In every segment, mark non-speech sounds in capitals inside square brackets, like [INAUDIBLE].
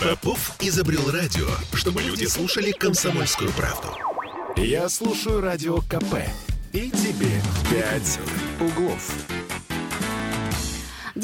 Попов изобрел радио, чтобы люди слушали комсомольскую правду. Я слушаю радио КП и тебе пять углов.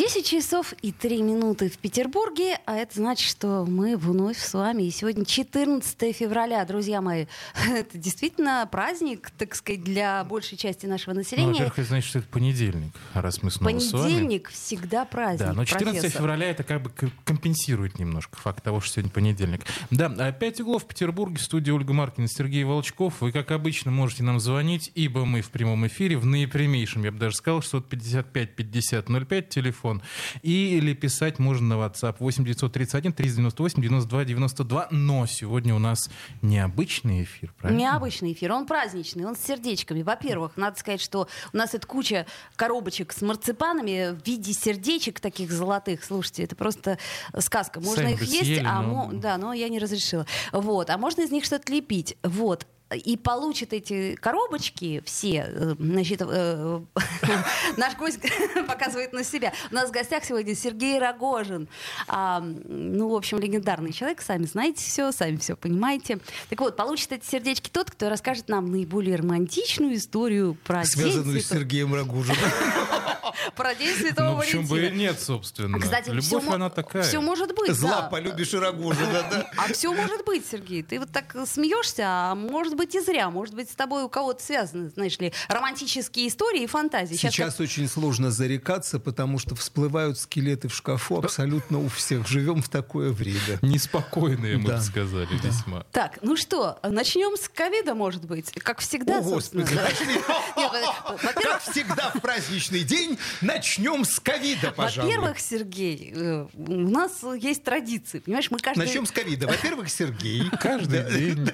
10 часов и 3 минуты в Петербурге, а это значит, что мы вновь с вами. И сегодня 14 февраля, друзья мои. [LAUGHS] Это действительно праздник, так сказать, для большей части нашего Ну, населения. во-первых, это значит, что это понедельник, раз мы снова с вами. Понедельник всегда праздник. Да, но 14 профессор. февраля это как бы компенсирует немножко факт того, что сегодня понедельник. Да, а пять углов в Петербурге, студия Ольга Маркина, Сергей Волчков. Вы, как обычно, можете нам звонить, ибо мы в прямом эфире, в наипрямейшем, я бы даже сказал, 655-50-05, телефон. Или писать можно на WhatsApp 8931 398 92 92. Но сегодня у нас необычный эфир, правильно? Необычный эфир, он праздничный, он с сердечками. Во-первых, надо сказать, что у нас это куча коробочек с марципанами в виде сердечек таких золотых. Слушайте, это просто сказка. Можно Сами их бы есть, съели, а но- мо- да, но я не разрешила. Вот, а можно из них что-то лепить. Вот. И получат эти коробочки все, э, значит, э, [LAUGHS] наш гость [LAUGHS] показывает на себя. У нас в гостях сегодня Сергей Рогожин. А, ну, в общем, легендарный человек, сами знаете все, сами все понимаете. Так вот, получит эти сердечки тот, кто расскажет нам наиболее романтичную историю про Связанную с Сергеем Рогужиным. [LAUGHS] про день Святого Ну, почему бы и Валентина. нет, собственно. Кстати, Любовь, все, она такая. все может быть. Зла да. полюбишь и Рогужина, да? А все может быть, Сергей. Ты вот так смеешься, а может быть и зря. Может быть, с тобой у кого-то связаны, знаешь ли, романтические истории и фантазии. Сейчас очень сложно зарекаться, потому что всплывают скелеты в шкафу абсолютно у всех. Живем в такое время. Неспокойные, мы Да. бы сказали, весьма. Так, ну что, начнем с ковида, может быть? Как всегда, О, собственно. Господи, да. Как всегда в праздничный день начнем с ковида, пожалуй. во-первых, Сергей, э, у нас есть традиции, понимаешь, мы каждый... Начнем с ковида. Во-первых, Сергей. [LAUGHS] Каждый день,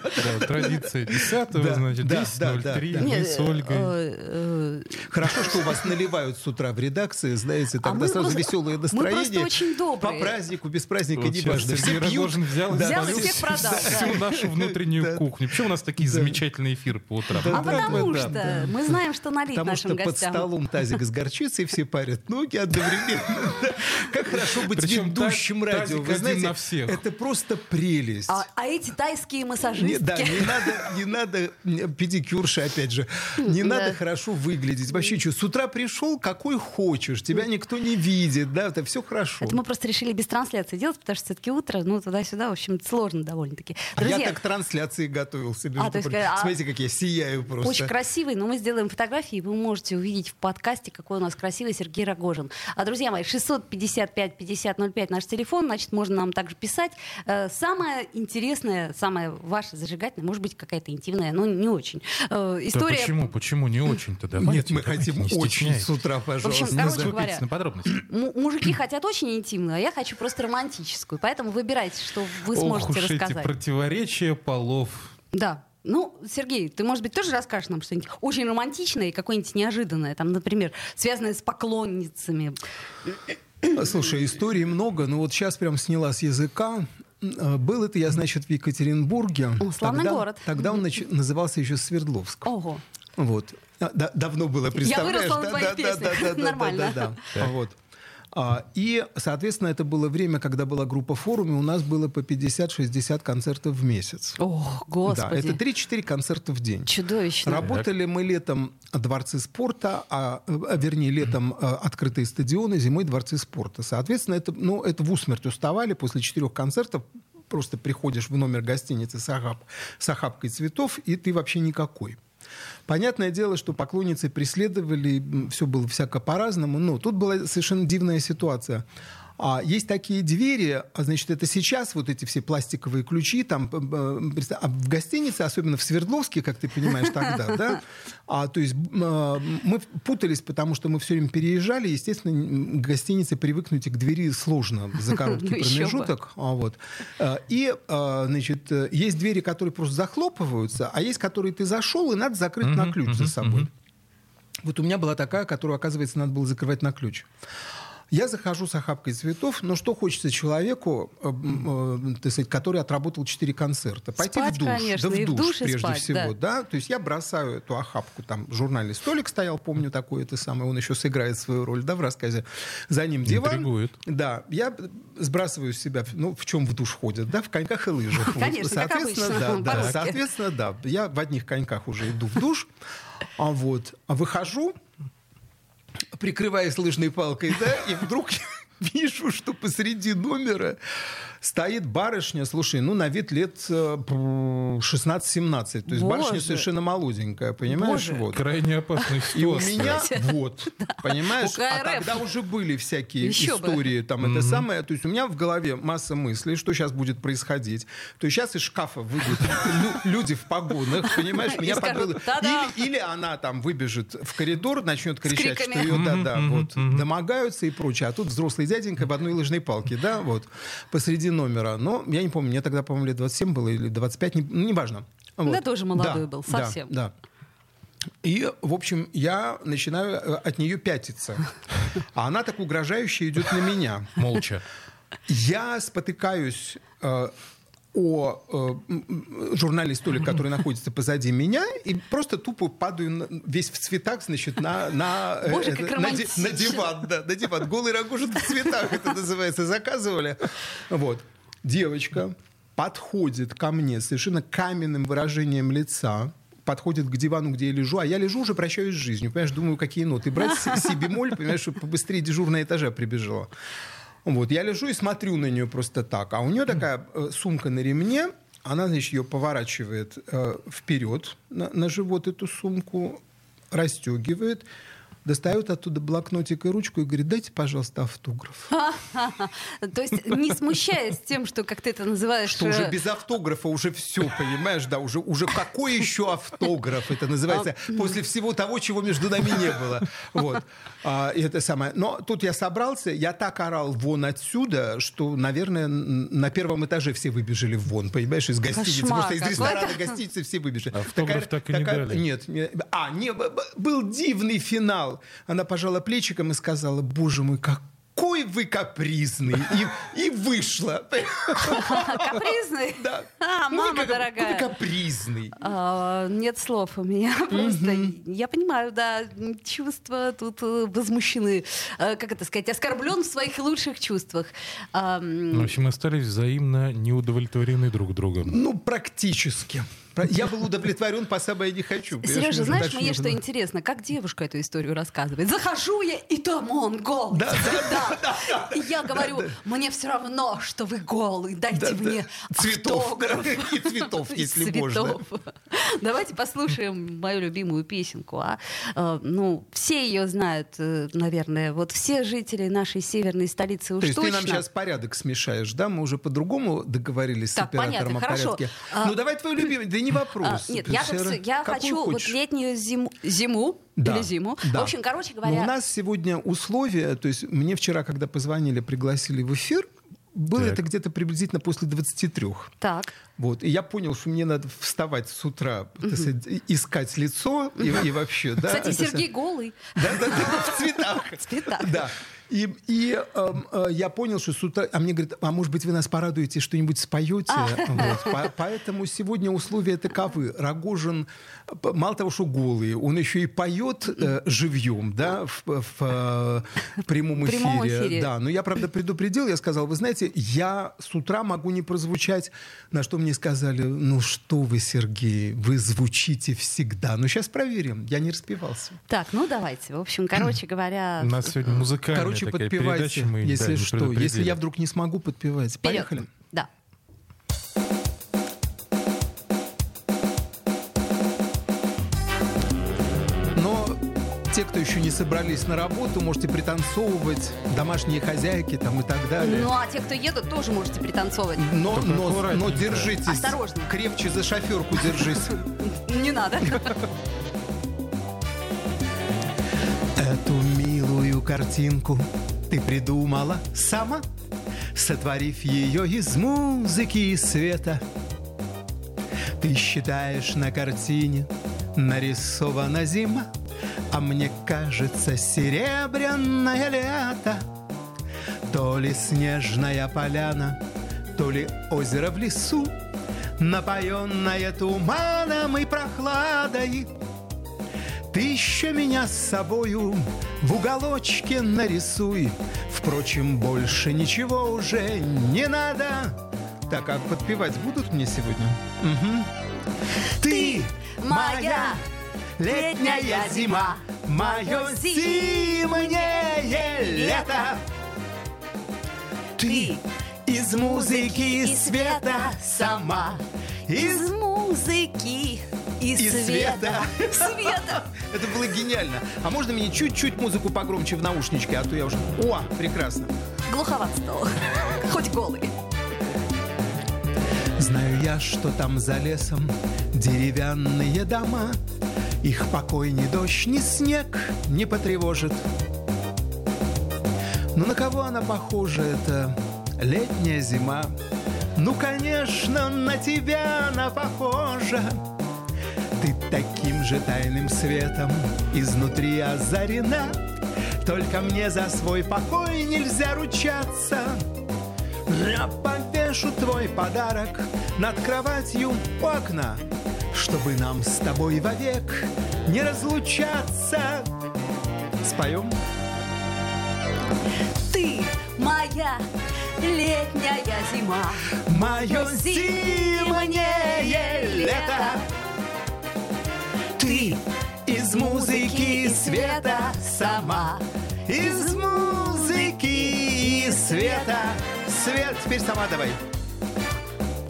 традиция 10 Да, значит, да, 10.03, да, да, да. мы с Ольгой. э, э, Хорошо, что у вас наливают с утра в редакции, знаете, тогда А мы сразу просто- веселое мы настроение. просто очень добрые. По празднику, без праздника, сейчас неважно. Все пьют. Взял, и всех продал, [LAUGHS] всю нашу внутреннюю кухню. Почему у нас такие замечательные эфиры по утрам? А потому что мы знаем, что налить Потому нашим что под гостям. столом тазик с горчицей, все парят ноги одновременно. [LAUGHS] Как хорошо быть Причем ведущим та- радио. Вы знаете, на всех. это просто прелесть. А, а эти тайские Не, массажистки. да, не надо, не надо м, педикюрши, опять же. Не Да. надо хорошо выглядеть. Вообще, что, с утра пришел, какой хочешь. Тебя никто не видит, да, это все хорошо. Это мы просто решили без трансляции делать, потому что все-таки утро, ну, туда-сюда, в общем, сложно довольно-таки. А я так к трансляции готовился. А, а- Смотрите, как я сияю просто. очень красивый, но мы сделаем фотографии, и вы можете увидеть в подкасте, какой у нас красивый Сергей Рогожин. А, друзья мои, 655-5005 наш телефон, значит, можно нам также писать. Э, Самое интересное, самое ваше зажигательное, может быть, какая-то интимная, но не очень. Э, Да История... почему, почему не очень-то? Нет, Давайте, мы давайте, хотим не очень с утра, пожалуйста. общем, Не короче говоря, на подробности. М- мужики хотят очень интимную, а я хочу просто романтическую. Поэтому выбирайте, что вы Ох сможете уж эти рассказать. противоречия полов. Да. Ну, Сергей, ты, может быть, тоже расскажешь нам что-нибудь очень романтичное и какое-нибудь неожиданное, там, например, связанное с поклонницами. Слушай, историй много, но вот сейчас прям сняла с языка. Э, Был это я, значит, в Екатеринбурге. О, славный тогда, город. Тогда он нач- назывался еще Свердловск. Ого. Вот. А, да- давно было, представляешь? выросла на Да, твоих да, да, песнях. да, да, да, Нормально. да, да. Вот. А, И, соответственно, это было время, когда была группа форуме, у нас было по 50-60 концертов в месяц. Ох, Да, господи. это 3-4 концерта в день. Чудовищно. Работали мы летом дворцы спорта, а, а, вернее, летом а, открытые стадионы, зимой дворцы спорта. Соответственно, это, ну, это в усмерть уставали после четырех концертов. Просто приходишь в номер гостиницы с, охап, с охапкой цветов, и ты вообще никакой. Понятное дело, что поклонницы преследовали, все было всяко по-разному, но тут была совершенно дивная ситуация. А есть такие двери, а, значит, это сейчас вот эти все пластиковые ключи, там, а в гостинице, особенно в Свердловске, как ты понимаешь, тогда, да, а, то есть э, мы путались, потому что мы все время переезжали, естественно, гостинице привыкнуть к двери сложно за короткий [LAUGHS] Ну, промежуток. А, вот. Э, И, значит, есть двери, которые просто захлопываются, а есть, которые ты зашел, и надо закрыть на ключ за собой. Вот у меня была такая, которую, оказывается, надо было закрывать на ключ. Я захожу с охапкой цветов, но что хочется человеку, э, э, так сказать, который отработал четыре концерта? Пойти Спать, в душ. конечно, да в и в душ, прежде спать, всего, да. да. То есть я бросаю эту охапку, там журнальный столик стоял, помню такой, это самое, он еще сыграет свою роль, да, в рассказе. За ним диван. Интригует. Да, я сбрасываю с себя, ну, в чем в душ ходят, да, в коньках и лыжах. Вот. [LAUGHS] Конечно, как Соответственно, обычно, да, [LAUGHS] да. Соответственно, да, я в одних коньках уже иду в душ, а вот, а выхожу, прикрываясь лыжной палкой, да, и вдруг вижу, что посреди номера стоит барышня, слушай, ну, на вид лет э, п- 16-17. То есть барышня Боже. совершенно молоденькая, понимаешь? Боже. Вот. Крайне опасная И у меня вот, [LAUGHS] понимаешь? А тогда уже были всякие Еще бы. истории, там это самое. То есть у меня в голове масса мыслей, что сейчас будет происходить. То есть сейчас из шкафа выйдут лю- люди в погонах, понимаешь? Меня или, или она там выбежит в коридор, начнет кричать, что ее да-да, вот, домогаются и прочее. А тут взрослый дяденька в одной лыжной палке, да, вот, посреди номера. Но я не помню, мне тогда, по-моему, лет 27 было или 25, не- ну, неважно. Вот. Да, тоже молодой Да, был, да, совсем. Да. И, в общем, я начинаю э, от нее пятиться. [LAUGHS] А она так угрожающе идет на меня. Молча. Я спотыкаюсь э, о э, журнальный столик, который [LAUGHS] находится позади меня, и просто тупо падаю на- весь в цветах, значит, на, на, э, Боже, это, на, ди- на диван. Да, на диван. Голый рогожин в цветах, это называется, заказывали. Вот. Девочка подходит ко мне совершенно каменным выражением лица, подходит к дивану, где я лежу, а я лежу уже прощаюсь с жизнью. Понимаешь, думаю, какие ноты. Брать си си бемоль, понимаешь, чтобы побыстрее дежурная этажа прибежала. Вот, я лежу и смотрю на нее просто так. А у нее такая э, сумка на ремне, она, значит, ее поворачивает э, вперед на, на живот эту сумку, расстегивает, достает оттуда блокнотик и ручку и говорит, дайте, пожалуйста, автограф. [LAUGHS] То есть не смущаясь тем, что, как ты это называешь... Что уже э, без автографа уже все, понимаешь, да, уже, уже какой еще автограф это называется, после всего того, чего между нами не было. Вот. А, это самое. Но тут я собрался, я так орал вон отсюда, что, наверное, на первом этаже все выбежали вон, понимаешь, из гостиницы. Просто из ресторана гостиницы все выбежали. Автограф так и не дали. Нет, не- а, не, был дивный финал. Она пожала плечиком и сказала, боже мой, какой вы капризный. И, и вышла. [LAUGHS] Капризный? Да. А, Ну, мама вы как- дорогая. Вы капризный. А, нет слов у меня [LAUGHS] просто. Я понимаю, да, чувства тут э, возмущены. Э, Как это сказать? Оскорблен в своих лучших чувствах. А, м, В общем, остались взаимно неудовлетворены друг другом. Ну, практически. Я был удовлетворен, по самое не хочу. Сережа, знаешь, мне что интересно, как девушка эту историю рассказывает? Захожу я, и там он голый. Да, Да. И я говорю, мне все равно, что вы голый, дайте Да, да. мне Цветов. автограф. И цветов, если можно. Давайте послушаем мою любимую песенку. А? Э, Ну, все ее знают, э, наверное. Вот все жители нашей северной столицы уж То есть ты нам сейчас порядок смешаешь, да? Мы уже по-другому договорились с оператором о порядке. А- Ну, давай твой любимый. Не А, вопрос. нет, я, как- я хочу вот летнюю зиму, зиму Да, или зиму. да. В общем, короче Но говоря, у нас сегодня условия, то есть мне вчера, когда позвонили, пригласили в эфир, было Так. это где-то приблизительно после 23. так. Вот. И я понял, что мне надо вставать с утра, так сказать, искать лицо и, и вообще. Да, Кстати, Сергей голый. Да, да, да, в цветах. [LAUGHS] В цветах. Да. И, и эм, э, я понял, что с утра... А мне говорят, а может быть, вы нас порадуете, что-нибудь споете? А. Вот. По- Поэтому сегодня условия таковы. Рогожин, мало того, что голый, он еще и поет э, живьем, да, в, в, э, прямом эфире. прямом эфире. Да, но я, правда, предупредил, я сказал, вы знаете, я с утра могу не прозвучать, на что мне сказали, ну что вы, Сергей, вы звучите всегда. Ну, сейчас проверим, я не распевался. Так, ну давайте. В общем, короче [CLEARS THROAT] говоря... У нас сегодня музыкальная Короче, Мы, да, если что. Если я вдруг не смогу подпевать. вперед. Поехали. Да. Но те, кто еще не собрались на работу, можете пританцовывать, домашние хозяйки там и так далее. Ну, а те, кто едут, тоже можете пританцовывать. Но, Только но, но держитесь. Осторожно. Крепче за шоферку держись. [LAUGHS] Не надо. [LAUGHS] картинку ты придумала сама, сотворив ее из музыки и света. Ты считаешь на картине нарисована зима, а мне кажется серебряное лето. То ли снежная поляна, то ли озеро в лесу, Напоенное туманом и прохладой. Ты еще меня с собою в уголочке нарисуй. Впрочем, больше ничего уже не надо. Так, а подпевать будут мне сегодня? Угу. Ты моя летняя зима, мое зимнее лето. Ты из музыки и света сама, из музыки и, и света. Света. [LAUGHS] Это было гениально. А можно мне чуть-чуть музыку погромче в наушничке, а то я уже... О, прекрасно. Глуховат стал. [LAUGHS] Хоть голый. Знаю я, что там за лесом деревянные дома. Их покой ни дождь, ни снег не потревожит. Но на кого она похожа, это летняя зима? Ну, конечно, на тебя она похожа. Таким же тайным светом изнутри озарена. Только мне за свой покой нельзя ручаться. Я повешу твой подарок над кроватью у окна, чтобы нам с тобой вовек не разлучаться. Споем? Ты моя летняя зима, Мое зимнее лето. Ты из музыки и света сама. Из музыки и света. Свет, теперь сама давай.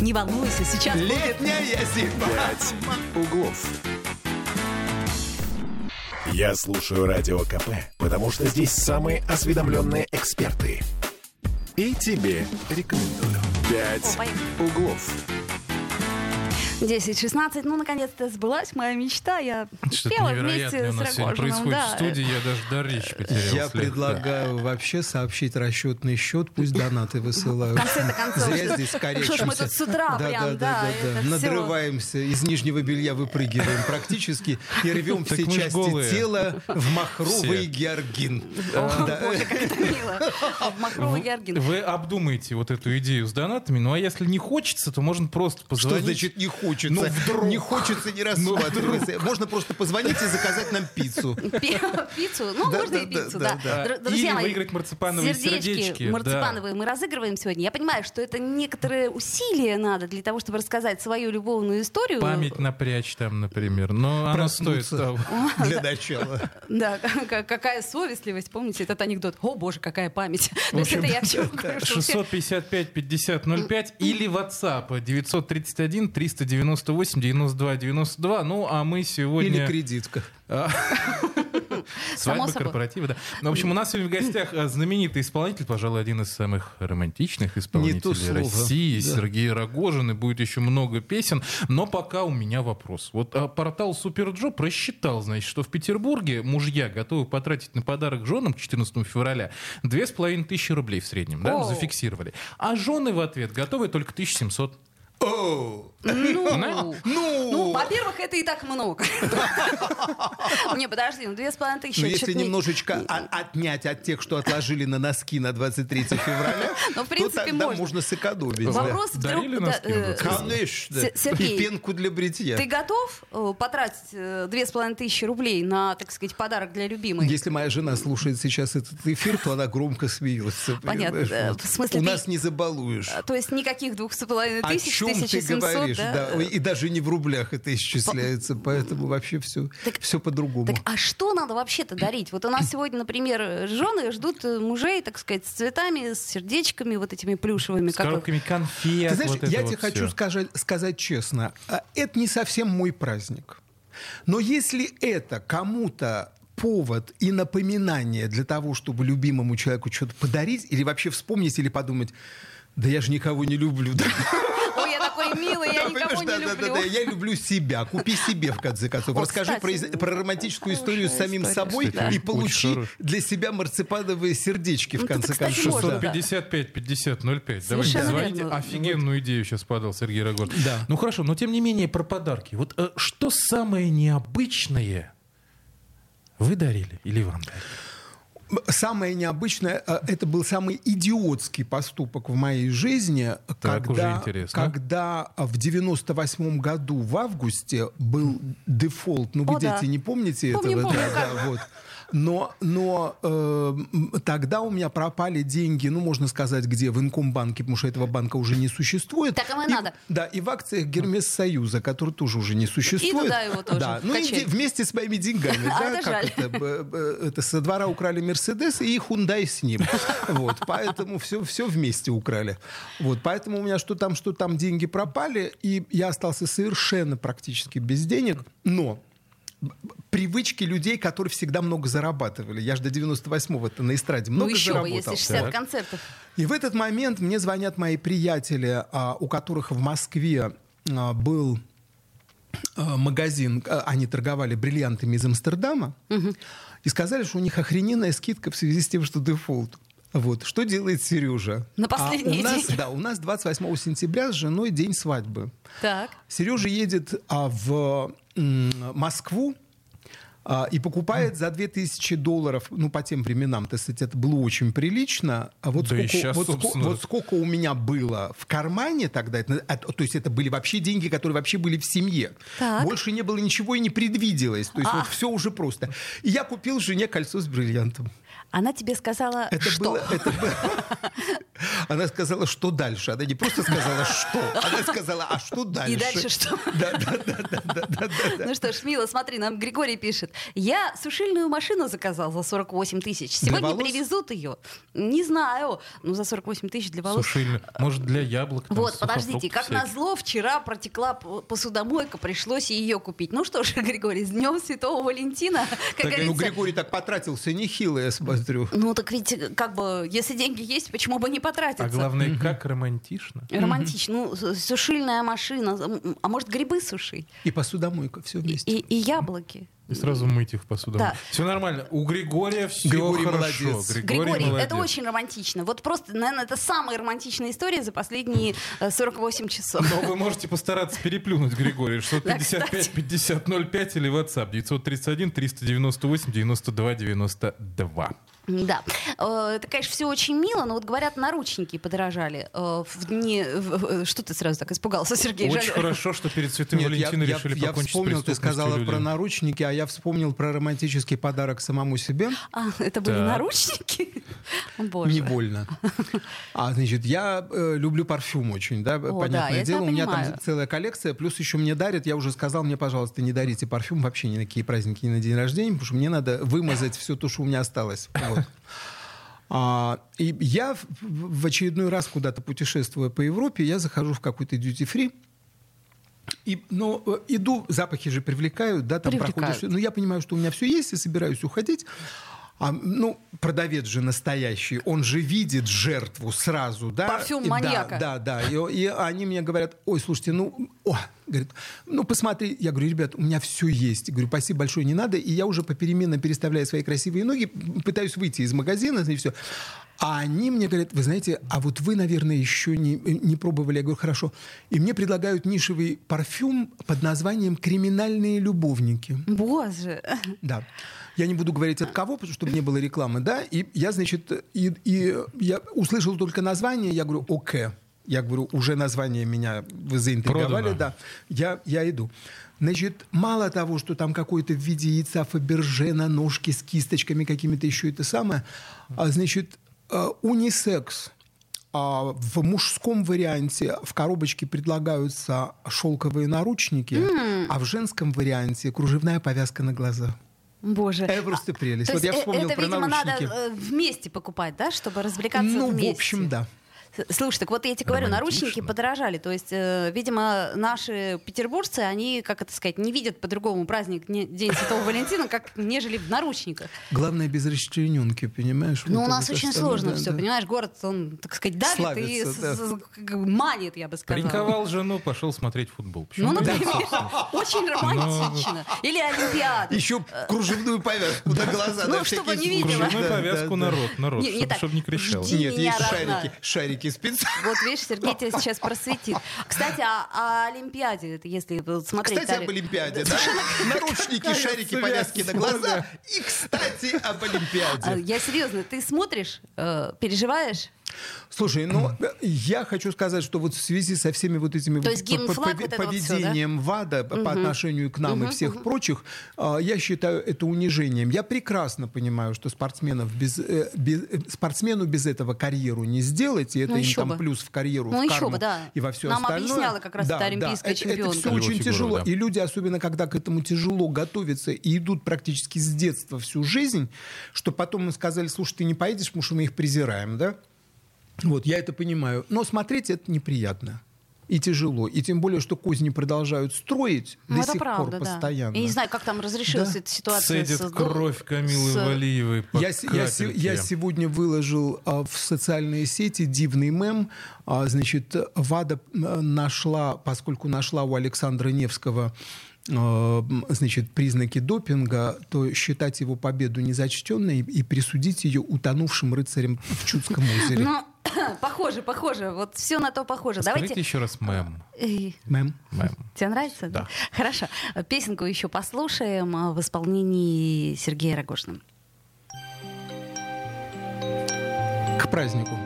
Не волнуйся, сейчас будет. Летняя зима. «Пять углов». Я слушаю Радио КП, потому что здесь самые осведомленные эксперты. И тебе рекомендую. «Пять О, углов». 10-16, ну, наконец-то сбылась моя мечта. Я Что-то пела вместе с сегодня Рогожиным. происходит да. в студии, я даже до речи потерял. Я слегка. предлагаю вообще сообщить расчетный счет, пусть донаты высылают. В конце-то концов, Зря что- здесь что ж мы тут с утра прям, да, это всё. Надрываемся, из нижнего белья выпрыгиваем практически и рвем все части голые. тела в махровый Все. георгин. О, Да. боже, как это мило. [LAUGHS] В Махровый Георгин. Вы обдумаете вот эту идею с донатами, ну а если не хочется, то можно просто Что позвонить. значит не хочется? Ну, вдруг. Не хочется не рассматриваться. Можно просто позвонить и заказать нам пиццу. Пи- [LAUGHS] Пиццу? Ну, можно и пиццу, да, Друзья мои, выиграть марципановые сердечки, марципановые мы разыгрываем сегодня. Я понимаю, что это некоторые усилия надо для того, чтобы рассказать свою любовную историю. Память напрячь там, например. Но оно стоит [LAUGHS] того. для начала. Да, [LAUGHS] какая совестливость, помните этот анекдот? О, боже, какая память. То есть общем, это я к чему говорю, что все- 655 50 05 или WhatsApp 931 398 92 92. Ну, а мы Или сегодня... кредитка. Само Свадьба, собой. корпоративы, да. Ну, в общем, у нас сегодня в гостях э, знаменитый исполнитель, пожалуй, один из самых романтичных исполнителей. России, Да. Сергей Рогожин, и будет еще много песен. Но пока у меня вопрос. Вот а, портал Суперджо просчитал, значит, что в Петербурге мужья готовы потратить на подарок женам к 14 февраля 2500 рублей в среднем, да, зафиксировали. А жены в ответ готовы только 1700. О, Ну, Ну, ну, во-первых, это и так много. [LAUGHS] Не, подожди, ну две с половиной тысячи. Ну, если немножечко отнять от тех, что отложили на носки на 23 февраля, [LAUGHS] Ну, в то принципе, тогда можно. сэкономить. Вопрос. Дарили да, носки э, на 23? Конечно. И пенку для бритья. Ты готов э, потратить э, две с половиной тысячи рублей на, так сказать, подарок для любимой? Если моя жена слушает сейчас этот эфир, то она громко смеется. Понятно. В смысле, У нас не забалуешь. То есть никаких двух с половиной тысяч, чем ты 1700, говоришь? да? Да. И даже не в рублях это исчисляется, поэтому вообще все, Так- все по-другому. Так, а что надо вообще-то дарить? Вот у нас сегодня, например, жены ждут э, мужей, так сказать, с цветами, с сердечками вот этими плюшевыми. С как их- коробками конфет. Ты знаешь, вот я вот тебе хочу всё. сказать, сказать честно, а, это не совсем мой праздник. Но если это кому-то повод и напоминание для того, чтобы любимому человеку что-то подарить, или вообще вспомнить, или подумать, да я же никого не люблю. Да, такой милый, я никого не да, да, люблю. да, да, я люблю себя. Купи себе, в конце концов. Расскажи про, романтическую историю с самим собой и получи для себя марципановые сердечки, в Ну, конце концов. можно, да. да. 55 50 05. Давайте звоните. Офигенную идею сейчас подал Сергей Рогор. Да. Ну хорошо, но тем не менее про подарки. Вот э, что самое необычное вы дарили или вам дарили? Самое необычное, э, это был самый идиотский поступок в моей жизни, Так, когда, когда в 98 году в августе был дефолт. Ну, вы, О, да. дети, не помните Помню, этого? помню, Да, да, вот. Но, но э, тогда у меня пропали деньги, ну, можно сказать, где? В Инкомбанке, потому что этого банка уже не существует. Так им и надо. Да, и в акциях Гермес Союза, который тоже уже не существует. туда его тоже Да, ну и вместе с моими деньгами. [LAUGHS] Да, как это, это со двора украли Мерседес и Хундай с ним. [LAUGHS] Вот, поэтому все, все вместе украли. Вот, поэтому у меня что там, что там деньги пропали, и я остался совершенно практически без денег. Но привычки людей, которые всегда много зарабатывали. Я же до 98-го-то на эстраде Ну много еще бы, заработал. если 60 Так. концертов. И в этот момент мне звонят мои приятели, а, у которых в Москве а, был а, магазин, они торговали бриллиантами из Амстердама, и сказали, что у них охрененная скидка в связи с тем, что дефолт. Вот. Что делает Сережа? На последние а у нас, деньги. Да, у нас 28 сентября с женой день свадьбы. Так. Сережа едет а, в м, Москву и покупает за 2000 долларов, ну, по тем временам, так сказать, это было очень прилично. А вот, Да и сколько, щас, вот, собственно. вот сколько у меня было в кармане тогда, это, а, то есть это были вообще деньги, которые вообще были в семье. Так. Больше не было ничего и не предвиделось. То есть вот все уже просто. И я купил жене кольцо с бриллиантом. Она тебе сказала, Это что? было, это было. Она сказала, что дальше. Она не просто сказала, что. Она сказала, а что дальше? И дальше что? Да, да, да, да, да, да, да. Ну что ж, Мила, смотри, нам Григорий пишет. Я сушильную машину заказал за 48 тысяч. Сегодня волос? привезут ее. Не знаю. Ну, за 48 тысяч для волос. Сушильня. Может, для яблок? там, Вот, подождите, как назло, вчера протекла посудомойка, пришлось ее купить. Ну что ж, [LAUGHS] Григорий, с Днем Святого Валентина, как Ну, говорится. Григорий так потратился нехило, я смотрю. Ну так ведь, как бы, если деньги есть, почему бы не потратиться? А главное, как романтично. Романтично. Ну, с- сушильная машина, а может грибы сушить? И посудомойка, все вместе. И, и яблоки. И сразу мыть их посуду. Да. Все нормально. У Григория все Григорий хорошо. молодец. Григорий, молодец. это очень романтично. Вот просто, наверное, это самая романтичная история за последние э, 48 часов. Но вы можете постараться переплюнуть, Григорий. 655 50 05 или WhatsApp 931 398 92 92. Да. Э, Это, конечно, все очень мило, но вот говорят, наручники подорожали. э, В дни... Что ты сразу так испугался, Сергей? Очень Жаль. хорошо, что перед Святым Нет, я, Валентином я- решили я покончить вспомнил, с ты сказала преступностью про наручники, а я вспомнил про романтический подарок самому себе. А, это были Так. наручники? О, Боже. Не больно. А, значит, я э, люблю парфюм очень, да, да, понятное я тебя дело. У меня понимаю. там целая коллекция, плюс еще мне дарят, я уже сказал, мне, пожалуйста, не дарите парфюм вообще ни на какие праздники, ни на день рождения, потому что мне надо вымазать все то, что у меня осталось. Вот. А, и я в- очередной раз куда-то путешествуя по Европе, я захожу в какой-то duty-free, и, ну, э, иду, запахи же привлекают, да, там Привлекают. проходишь. Ну, я понимаю, что у меня все есть, и собираюсь уходить. А, ну, продавец же настоящий, он же видит жертву сразу, да? Парфюм И да, маньяка. Да, да. И, и они мне говорят, ой, слушайте, ну, о, говорит, ну, посмотри. Я говорю, ребят, у меня все есть. Я говорю, спасибо большое, не надо. И я уже попеременно переставляя свои красивые ноги, пытаюсь выйти из магазина, и все. А они мне говорят, вы знаете, а вот вы, наверное, еще не, не пробовали. Я говорю, хорошо. И мне предлагают нишевый парфюм под названием «Криминальные любовники». Боже. Да. Я не буду говорить от кого, потому что чтобы не было рекламы, да. И я, значит, и, и я услышал только название, я говорю, окей. Я говорю, уже название меня вы заинтриговали, Продано. да. Я, я иду. Значит, мало того, что там какой-то в виде яйца Фаберже на ножке с кисточками какими-то еще это самое, а, значит, э, унисекс. А в мужском варианте в коробочке предлагаются шелковые наручники, а в женском варианте кружевная повязка на глаза. Боже. Это просто прелесть. То Вот есть я э, вспомнил это, про видимо, наручники. надо э, вместе покупать, да, чтобы развлекаться Ну, вместе. в общем, да. С- Слушай, так вот я тебе говорю, наручники подорожали. То есть, э, видимо, наши петербуржцы, они, как это сказать, не видят по-другому праздник не- День Святого Валентина, как нежели в наручниках. Главное, без расчлененки, понимаешь? Ну, Вот у нас очень остальное, сложно да, все, да. понимаешь, город, он, так сказать, давит и Славится, с- да. с- бы манит, я бы сказала. Паренковал жену, пошел смотреть футбол. Почему Ну, и например, [LAUGHS] очень романтично. Или Олимпиада. Еще кружевную повязку на глаза. Ну, чтобы не видела. Кружевную повязку народ, народ, чтобы, не кричал. Нет, есть шарики, шарики шарики специально. Вот видишь, Сергей тебя сейчас просветит. Кстати, о, о Олимпиаде, если смотреть... Кстати, об Олимпиаде, да? [LAUGHS] Наручники, шарики, повязки на глаза. И, кстати, об А, Олимпиаде. Я серьезно, ты смотришь, э, переживаешь? Слушай, ну, [CLEARS THROAT] я хочу сказать, что вот в связи со всеми вот этими То вот есть гимн, по- флаг, по- вот это вот всё, да? поведением ВАДА по отношению к нам и всех прочих, а, я считаю это унижением. Я прекрасно понимаю, что спортсменов без, э, без- э, спортсмену без этого карьеру не сделать, и это Ну, им еще там бы. плюс в карьеру, Ну, в еще карму бы, да. и во все Нам остальное. объясняла как раз эта олимпийская это, Это чемпионка. все Его очень фигуру, тяжело. да. И люди, особенно когда к этому тяжело готовятся и идут практически с детства всю жизнь, что потом мы сказали, слушай, ты не поедешь, потому что мы их презираем, да? Вот, я это понимаю. Но смотреть это неприятно. И тяжело. И тем более, что козни продолжают строить Ну, до это сих правда, пор да. постоянно. Я не знаю, как там разрешилась Да. эта ситуация. Цедит с- кровь Камилы с- Валиевой Я, я я сегодня выложил а, в социальные сети дивный мем. А, значит, ВАДА нашла, поскольку нашла у Александра Невского а, значит, признаки допинга, то считать его победу незачтенной и присудить ее утонувшим рыцарем в Чудском озере. Ну, [COUGHS] похоже, похоже. Вот все на то похоже. Скажите Давайте... еще раз мем. Эй, Мем. Мем. Тебе нравится? Да. Хорошо. Песенку еще послушаем а, в исполнении Сергея Рогожина. К празднику.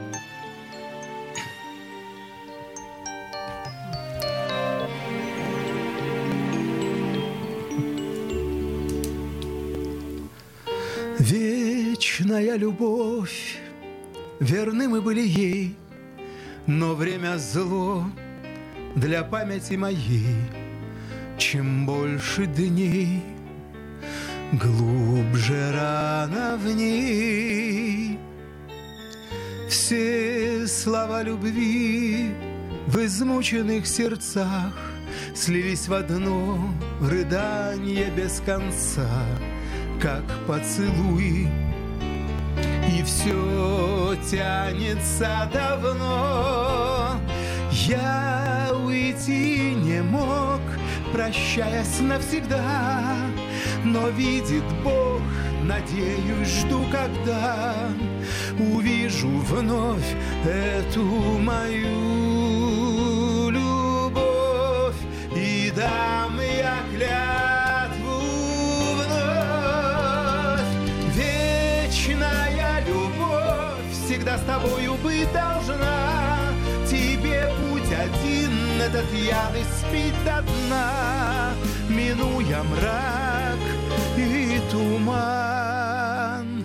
Вечная любовь, верны мы были ей, но время зло для памяти моей. Чем больше дней, глубже рана в ней. Все слова любви в измученных сердцах Слились в одно рыдание без конца, Как поцелуй и все тянется давно. Я уйти не мог, прощаясь навсегда, но видит Бог, надеюсь, жду, когда увижу вновь эту мою любовь и дам тобою быть должна. Тебе путь один, этот я спит одна, минуя мрак и туман,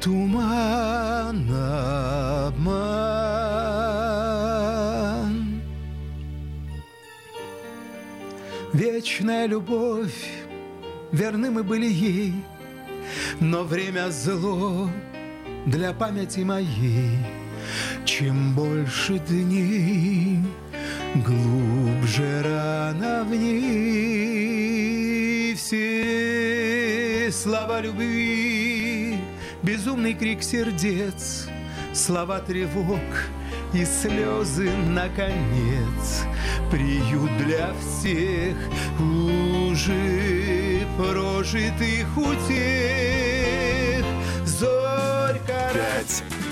туман, обман. Вечная любовь, верны мы были ей, но время зло для памяти моей. Чем больше дней, глубже рана в ней. Все слова любви, безумный крик сердец, слова тревог и слезы, наконец, приют для всех уже прожитых утех.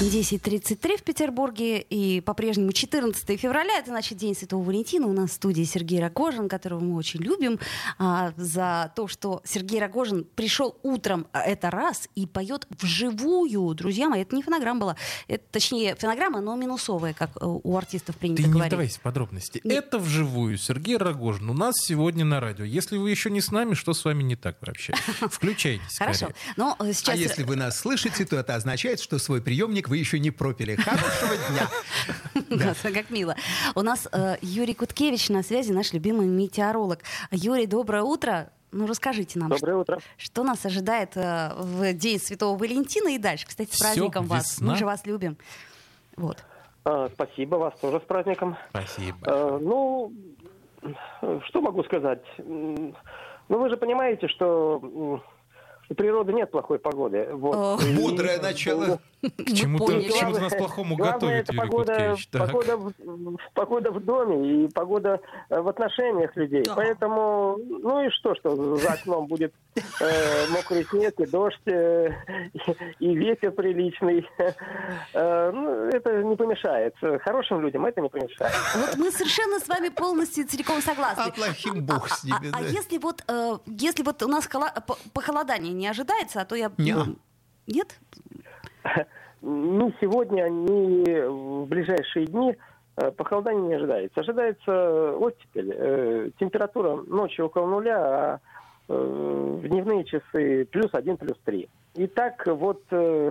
10.33 в Петербурге и по-прежнему 14 февраля, это значит День Святого Валентина. У нас в студии Сергей Рогожин, которого мы очень любим, а, за то, что Сергей Рогожин пришел утром а, это раз и поет вживую. Друзья мои, это не фонограмма была, это, точнее фонограмма, но минусовая, как э, у артистов принято Ты не говорить. вдавайся в подробности. Не- Это вживую. Сергей Рогожин у нас сегодня на радио. Если вы еще не с нами, что с вами не так вообще? [LAUGHS] Включайтесь. Хорошо. Но э, сейчас... А если вы нас слышите, то это означает, что свой приемник вы еще не пропили. Хорошего дня. [LAUGHS] Да, как мило. У нас э, Юрий Куткевич на связи, наш любимый метеоролог. Юрий, доброе утро. Ну, расскажите нам, Доброе утро. что нас ожидает э, в День Святого Валентина и дальше. Кстати, с Всё, праздником вас. весна. Мы же вас любим. Вот. А, спасибо, вас тоже с праздником. Спасибо. А, ну, что могу сказать? Ну, вы же понимаете, что у природы нет плохой погоды. Вот. Бодрое начало [LAUGHS] К чему-то, поняли. к чему-то нас плохому Главное, готовит, Юрий погода, Куткевич. Так. погода, в, погода в доме и погода э, в отношениях людей. Да. Поэтому, ну и что, что за окном будет э, мокрый снег и дождь, э, и, ветер приличный. Э, ну, это не помешает. Хорошим людям это не помешает. Вот мы совершенно с вами полностью целиком согласны. А плохим бог с ними, А, а да. если вот, э, если вот у нас по- похолодание не ожидается, а то я... Не-а. ну, Нет? Ни сегодня, ни в ближайшие дни э, похолодания не ожидается. Ожидается оттепель. Э, Температура ночью около нуля, а э, в дневные часы плюс один, плюс три. И так вот э,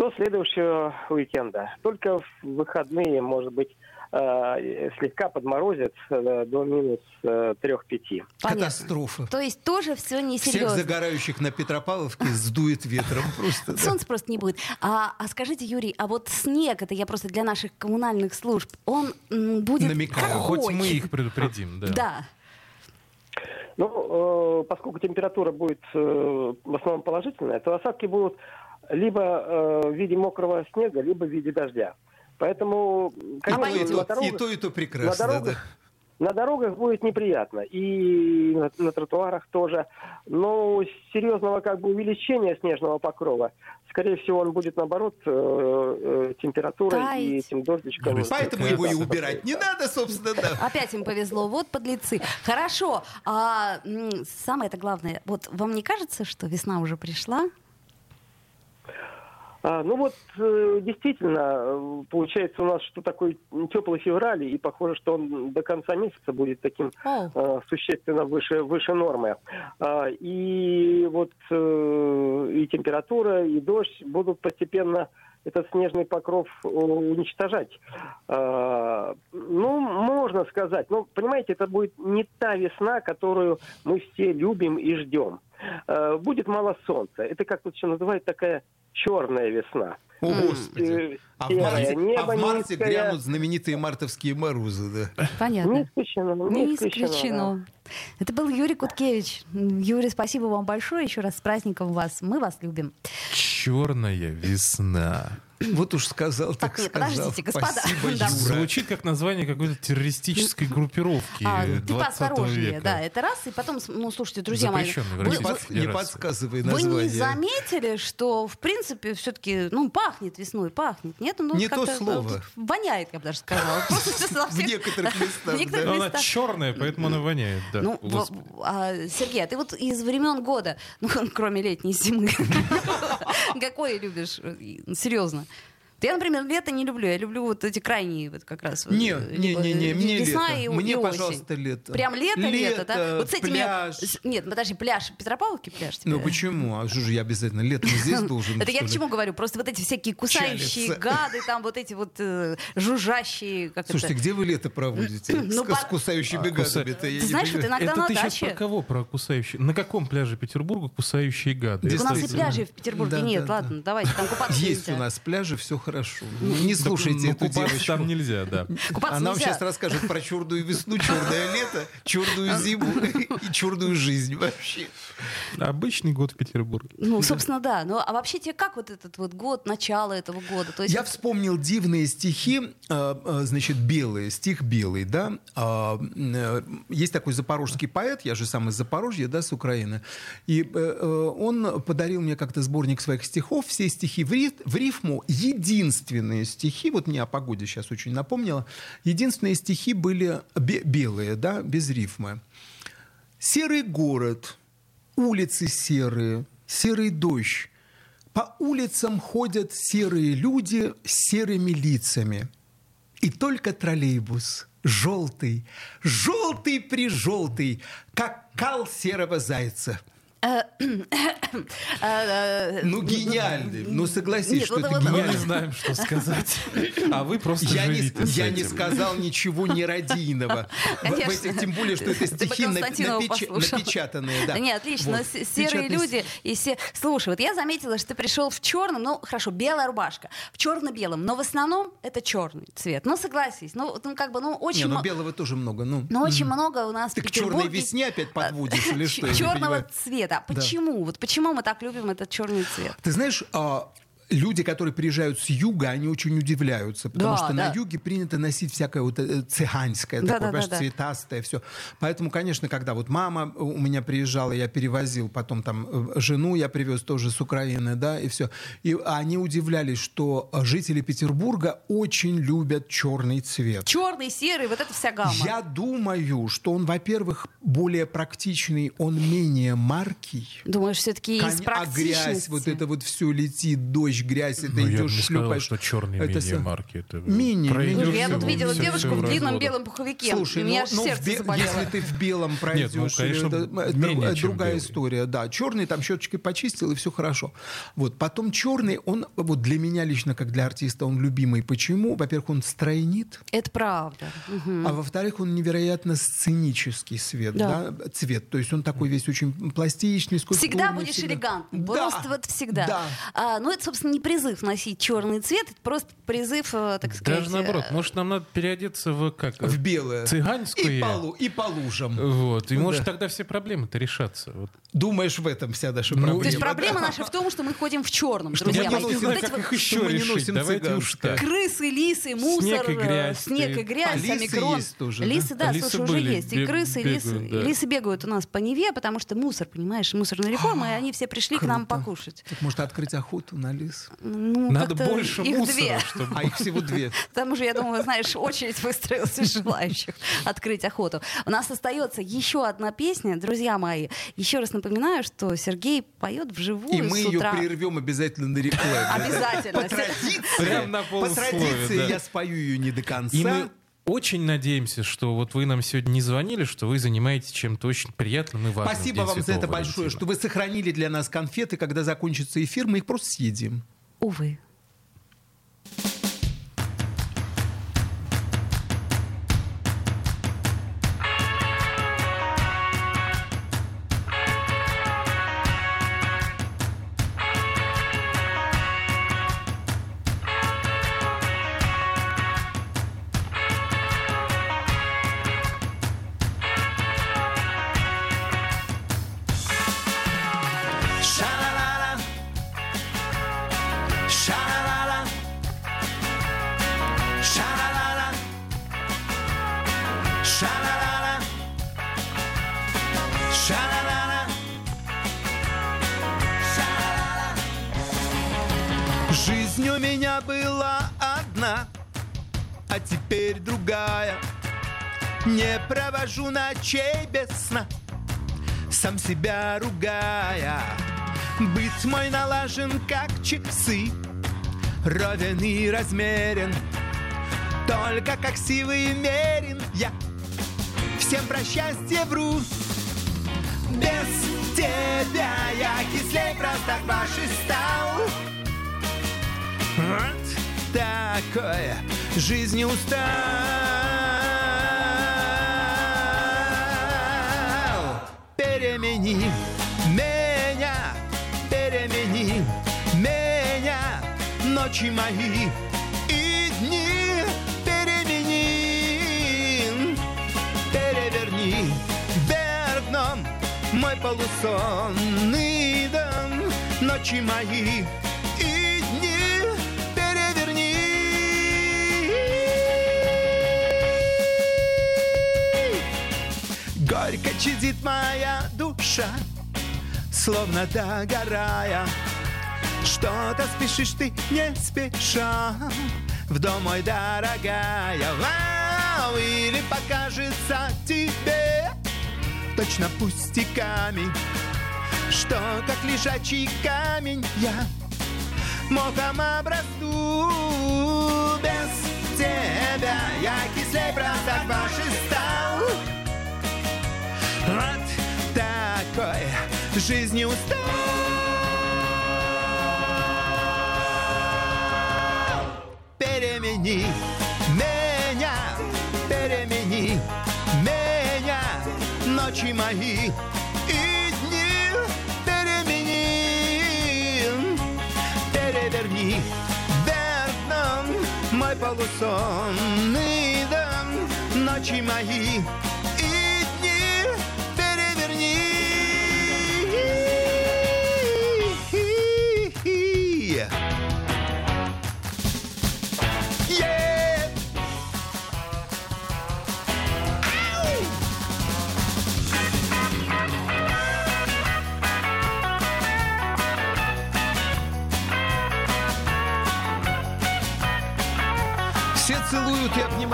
до следующего уикенда. Только в выходные, может быть, э, слегка подморозит э, до минус э, трех-пяти. Понятно. Катастрофа. То есть тоже все Всех несерьезно. загорающих на Петропавловке сдует ветром [LAUGHS] просто. Солнца просто не будет. А, а скажите, Юрий, а вот снег, это я просто для наших коммунальных служб, он будет Намекаю. Хоть мы их предупредим, да. Да. Ну, э, поскольку температура будет э, в основном положительная, то осадки будут либо э, в виде мокрого снега, либо в виде дождя. Поэтому, И конечно, то, и на то, и дорогах, то, и то на прекрасно. да. дорогах, на дорогах будет неприятно. И на, на тротуарах тоже. Но серьезного как бы увеличения снежного покрова, скорее всего, он будет наоборот э, э, температурой Таять. и этим дождичком. Юрий, Поэтому его и убирать не надо, собственно, да. Опять им повезло, вот подлецы. Хорошо, а самое-то главное, вот вам не кажется, что весна уже пришла? А, ну вот, э, действительно, э, получается у нас, что такой теплый февраль, и похоже, что он до конца месяца будет таким э, существенно выше, выше нормы. А, и вот э, и температура, и дождь будут постепенно этот снежный покров уничтожать. А, ну, можно сказать. Но, понимаете, это будет не та весна, которую мы все любим и ждем. Будет мало солнца. Это, как тут еще называют, такая черная весна. О, Господи. Э, А в марте, а небо в марте низкое. грянут знаменитые мартовские морозы, да. понятно. Не исключено. Не, Не исключено. да. исключено. Это был Юрий Куткевич. Юрий, спасибо вам большое. Еще раз с праздником вас. Мы вас любим. Черная весна. [CLEARS THROAT] Вот уж сказал, так, Так, нет, сказал. подождите, господа. Спасибо, [LAUGHS] Да. Юра. Звучит как название какой-то террористической группировки А, ты 20 поосторожнее, века. да, это раз. И потом, ну, слушайте, друзья мои, вы- Не, вы- под- подсказывай Вы название. не заметили, что, в принципе, все-таки, ну, пахнет весной, пахнет? Нет? Ну, Не то как-то, слово. э, Воняет, я бы даже сказала. [LAUGHS] В некоторых местах, Она черная, поэтому она воняет. Да. Ну, а, Сергей, а ты вот из времен года, [LAUGHS] ну, кроме летней зимы, какой любишь? э, Серьезно. Я, например, лето не люблю. Я люблю вот эти крайние вот как раз. Не, э, не, не, не, мне весна лето. и, Мне, и осень. пожалуйста, лето. Прям лето, лето, да? Вот с этими... пляж. Нет, подожди, пляж, Петропавловки пляж тебе? Ну почему? А что же я обязательно летом здесь должен? [LAUGHS] Это я к чему говорю? Просто вот эти всякие кусающие гады, там вот эти вот э, жужжащие, Слушайте, где вы лето проводите? [CLEARS THROAT] Ну, С, кусающими А, я Ты знаешь, вот иногда Это на ты сейчас даче... про кого? Про кусающие? На каком пляже Петербурга кусающие гады? У нас и пляжей в Петербурге нет, ладно, давайте, там купаться Есть у нас пляжи, все хорошо. Не Да, слушайте ну, эту девочку. там нельзя, да. Купаться Она вам сейчас расскажет про черную весну, черное [LAUGHS] лето, черную зиму [LAUGHS] и черную жизнь вообще. Обычный год в Петербурге. Ну, собственно, да. Ну, а вообще тебе как вот этот вот год, начало этого года? То есть Я вспомнил дивные стихи, э, э, значит, белые, стих белый, да. А, э, Есть такой запорожский поэт, я же сам из Запорожья, да, с Украины. И э, э, он подарил мне как-то сборник своих стихов, все стихи в риф- в рифму, единственные стихи, вот мне о погоде сейчас очень напомнило, единственные стихи были бе- белые, да, без рифмы. Серый город, улицы серые, серый дождь. По улицам ходят серые люди с серыми лицами. И только троллейбус, желтый, желтый прижелтый, как кал серого зайца. Э, Ну, гениальный. Ну, согласись, Нет, что вот- это вот- Мы не знаем, что сказать. [LAUGHS] А вы просто Я не, я не сказал ничего нерадийного. Тем более, что это Ты стихи напечатанные. Да. Не, отлично. Серые люди и все. Слушай, вот я заметила, что ты пришел в черном, ну хорошо, белая рубашка, в черно-белом, но в основном это черный цвет. Ну согласись, ну, ну как бы, ну очень, Не, ну мо- белого тоже много. Ну, ну, очень много у нас Ты к черной весне опять [LAUGHS] подводишь или [LAUGHS] что? черного понимаю. Цвета. Почему? Вот почему мы так любим этот черный цвет? Ты знаешь, а, люди, которые приезжают с юга, они очень удивляются, потому Да, что да. на юге принято носить всякое вот э, цыганское, Да, такое, да, понимаешь, да, да. цветастое все. Поэтому, конечно, когда вот мама у меня приезжала, я перевозил потом там э, жену, я привез тоже с Украины, да, и все. И они удивлялись, что жители Петербурга очень любят черный цвет. Черный, серый, вот эта вся гамма. Я думаю, что он, во-первых, более практичный, он менее маркий. Думаешь, все-таки из Кон- а грязь, практичности? вот это вот все летит, дождь, грязь, это Ну, я бы идешь, сказал, шлепаешь. что черный Это менее всё- марки. Это Мини, пройдешь я тут видела всё, девушку всё в длинном развода. белом пуховике. Слушай, У меня ну, аж ну, сердце бе- заболело. если ты в белом пройдешь, ну, конечно, это, это менее, чем другая белый. история. Да, черный там щеточкой почистил и все хорошо. Вот потом черный, он вот для меня лично как для артиста он любимый. Почему? Во-первых, он стройнит. Это правда. А во-вторых, он невероятно сценический свет, Да. да. цвет. То есть он такой весь очень пластичный. Всегда будешь всегда. элегантным. Да, Просто вот всегда. Да. А, ну, это, собственно, не призыв носить черный цвет, это просто призыв, э, так сказать... Даже наоборот, э, может, нам надо переодеться в как? В белое. Цыганское. И по, лу- и по лужам. Вот, и Ну может да. тогда все проблемы-то решатся. Вот. Думаешь, в этом вся наша Ну, проблема? То есть да. проблема наша в том, что мы ходим в черном, друзья я мои. не Вот знаю, эти как вот их еще что мы не решить. носим Давайте уж так. Крысы, лисы, мусор, Снег и э, грязь, снег и грязь, А лисы омикрон. есть тоже, да? Лисы, да, А лисы слушай, уже были, есть. И крысы, и лисы. да. Лисы бегают у нас по Неве, потому что мусор, понимаешь, мусорная реформа, и они все пришли к нам покушать. Так может открыть охоту на лис? Ну, Надо больше их мусора, две. чтобы... А их всего две. [LAUGHS] Там уже, я думаю, знаешь, очередь выстроилась из желающих открыть охоту. У нас остается еще одна песня, друзья мои. Еще раз напоминаю, что Сергей поет вживую И мы с ее утра. прервем обязательно на рекламе. Обязательно. По традиции, Прям на по традиции да. я спою ее не до конца. И мы очень надеемся, что вот вы нам сегодня не звонили, что вы занимаетесь чем-то очень приятным и важным. Спасибо вам за это большое, Валентина. что вы сохранили для нас конфеты. Когда закончится эфир, мы их просто съедим. Увы. Меня была одна, а теперь другая. Не провожу ночей без сна, сам себя ругая. Быть мой налажен, как часы, ровен и размерен. Только как силы мерен я всем про счастье вру. Без тебя я кислей просто ваши стал. Такое жизнь устал. Перемени меня, перемени меня, ночи мои и дни перемени, переверни вверх дном мой полусонный дом, ночи мои Горько чадит моя душа, словно догорая. Что-то спешишь ты не спеша. В дом мой дорогая Вау, Или покажется тебе Точно пустяками. Что как лежачий камень я Мохом обрасту Без тебя. Я кислей просто ваши такой жизни устал Перемени меня, перемени меня, ночи мои и дни перемени, переверни вверх дном мой полусонный дом, ночи мои